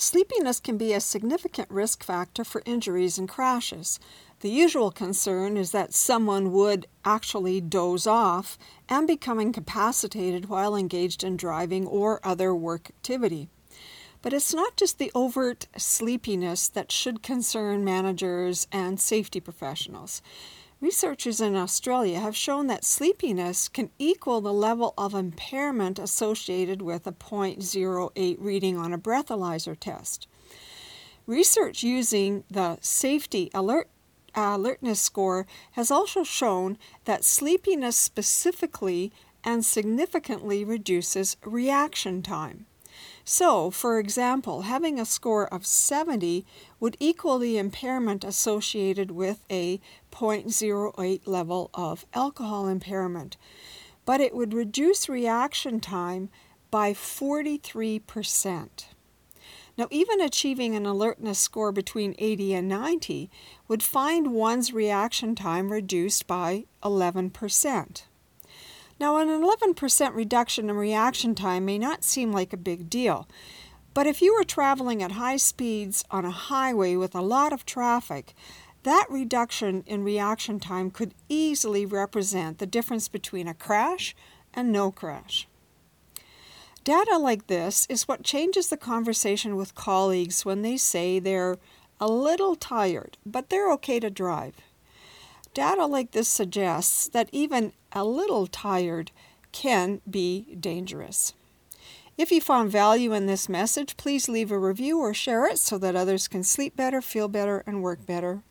Sleepiness can be a significant risk factor for injuries and crashes. The usual concern is that someone would actually doze off and become incapacitated while engaged in driving or other work activity. But it's not just the overt sleepiness that should concern managers and safety professionals. Researchers in Australia have shown that sleepiness can equal the level of impairment associated with a 0.08 reading on a breathalyzer test. Research using the Safety Alert alertness score has also shown that sleepiness specifically and significantly reduces reaction time. So, for example, having a score of 70 would equal the impairment associated with a 0.08 level of alcohol impairment, but it would reduce reaction time by 43%. Now, even achieving an alertness score between 80 and 90 would find one's reaction time reduced by 11%. Now, an 11% reduction in reaction time may not seem like a big deal, but if you were traveling at high speeds on a highway with a lot of traffic, that reduction in reaction time could easily represent the difference between a crash and no crash. Data like this is what changes the conversation with colleagues when they say they're a little tired, but they're okay to drive. Data like this suggests that even a little tired can be dangerous. If you found value in this message, please leave a review or share it so that others can sleep better, feel better, and work better.